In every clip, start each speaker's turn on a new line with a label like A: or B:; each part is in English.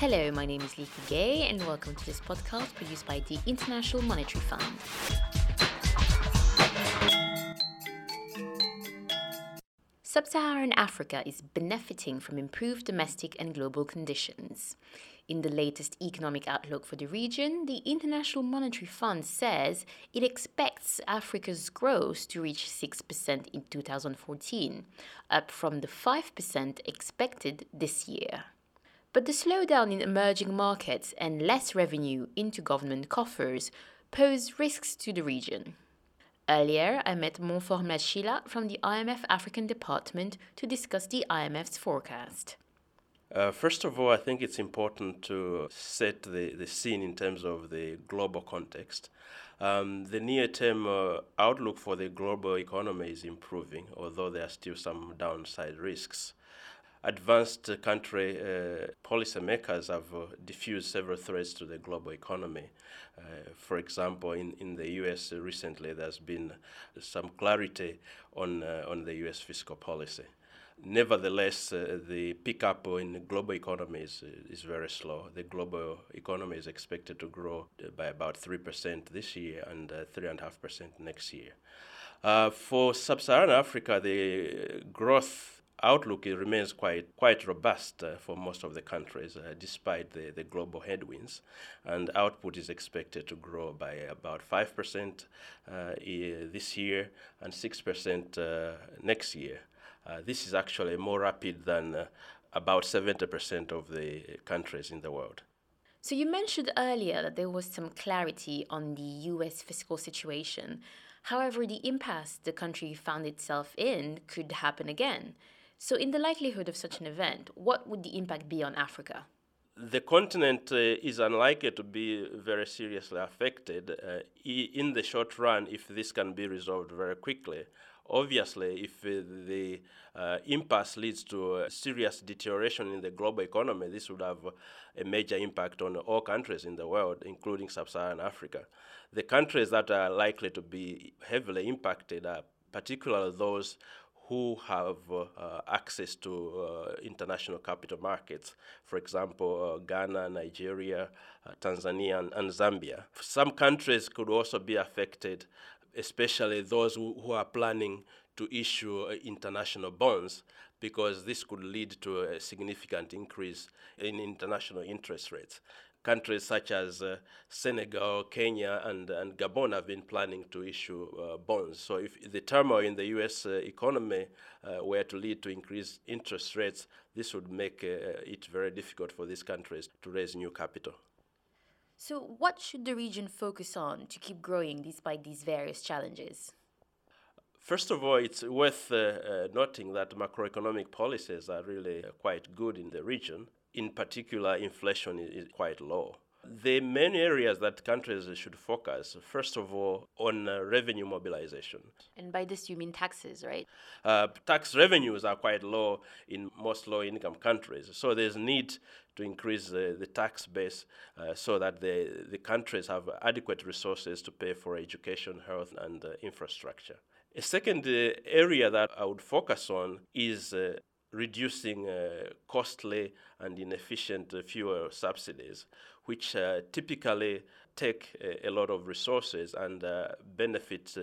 A: Hello, my name is Lika Gueye, and welcome to this podcast produced by the International Monetary Fund. Sub Saharan Africa is benefiting from improved domestic and global conditions. In the latest economic outlook for the region, the International Monetary Fund says it expects Africa's growth to reach 6% in 2014, up from the 5% expected this year. But the slowdown in emerging markets and less revenue into government coffers pose risks to the region. Earlier, I met Montfort Mlachila from the IMF African Department to discuss the IMF's forecast.
B: Uh, first of all, I think it's important to set the, the scene in terms of the global context. Um, the near term uh, outlook for the global economy is improving, although there are still some downside risks advanced country uh, policymakers have uh, diffused several threats to the global economy. Uh, for example, in, in the US recently, there's been some clarity on, uh, on the US fiscal policy. Nevertheless, uh, the pickup in global economy is, is very slow. The global economy is expected to grow by about 3% this year and 3.5% next year. for sub Saharan Africa, the growth outlook remains quite quite robust uh, for most of the countries, uh, despite the, the global headwinds. And output is expected to grow by about 5% uh, this year and 6% uh, next year. Uh, this is actually more rapid than uh, about 70% of the countries in the world.
A: So, you mentioned earlier that there was some clarity on the US fiscal situation. However, the impasse the country found itself in could happen again. So, in the likelihood of such an event, what would the impact be on Africa?
B: The continent uh, is unlikely to be very seriously affected uh, in the short run if this can be resolved very quickly. Obviously, if uh, the uh, impasse leads to serious deterioration in the global economy, this would have a major impact on all countries in the world, including sub Saharan Africa. The countries that are likely to be heavily impacted are particularly those who have uh, access to uh, international capital markets, for example, uh, Ghana, Nigeria, uh, Tanzania, and, and, Zambia. Some countries could also be affected, especially those who, who are planning to issue uh, international bonds, because this could lead to a significant increase in international interest rates countries such as uh, Senegal, Kenya, and, and Gabon have been planning to issue uh, bonds. So, if the turmoil in the US uh, economy uh, were to lead to increased interest rates, this would make uh, it very difficult for these countries to raise new capital.
A: So, what should the region focus on to keep growing despite these various challenges?
B: First of all, it's worth uh, noting that macroeconomic policies are really quite good in the region in particular, inflation is quite low. The main areas that countries should focus, first of all, on uh, revenue mobilization.
A: And by this, you mean taxes, right?
B: Uh, tax revenues are quite low in most low income countries. So there's need to increase uh, the tax base uh, so that the, the countries have adequate resources to pay for education, health, and uh, infrastructure. A second uh, area that I would focus on is reducing uh, costly and inefficient uh, fuel subsidies, which uh, typically take a, lot of resources and benefit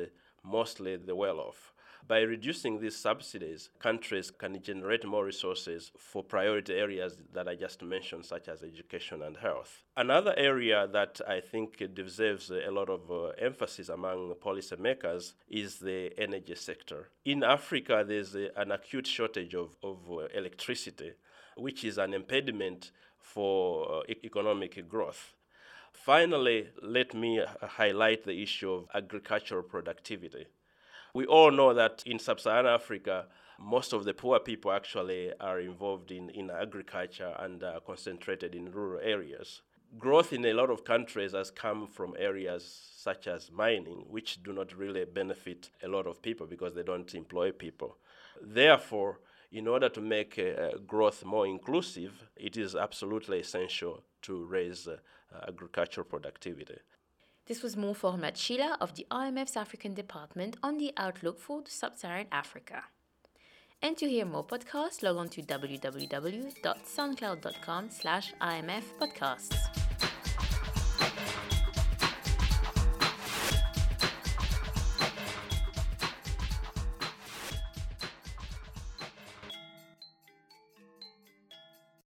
B: mostly the well off. By reducing these subsidies, countries can generate more resources for priority areas that I just mentioned, such as education and health. Another area that I think deserves a lot of uh, emphasis among policymakers is the energy sector. In Africa, there's a, an acute shortage of, of uh, electricity, which is an impediment for uh, economic growth. Finally, let me highlight the issue of agricultural productivity. We all know that in sub Saharan Africa, most of the poor people actually are involved in, in agriculture and uh, concentrated in rural areas. Growth in a lot of countries has come from areas such as mining, which do not really benefit a lot of people because they don't employ people. Therefore, in order to make uh, growth more inclusive, it is absolutely essential to raise uh, agricultural productivity.
A: This was Montfort Mlachila of the IMF's African Department on the outlook for sub Saharan Africa. And to hear more podcasts, log on to www.soundcloud.com slash imfpodcasts.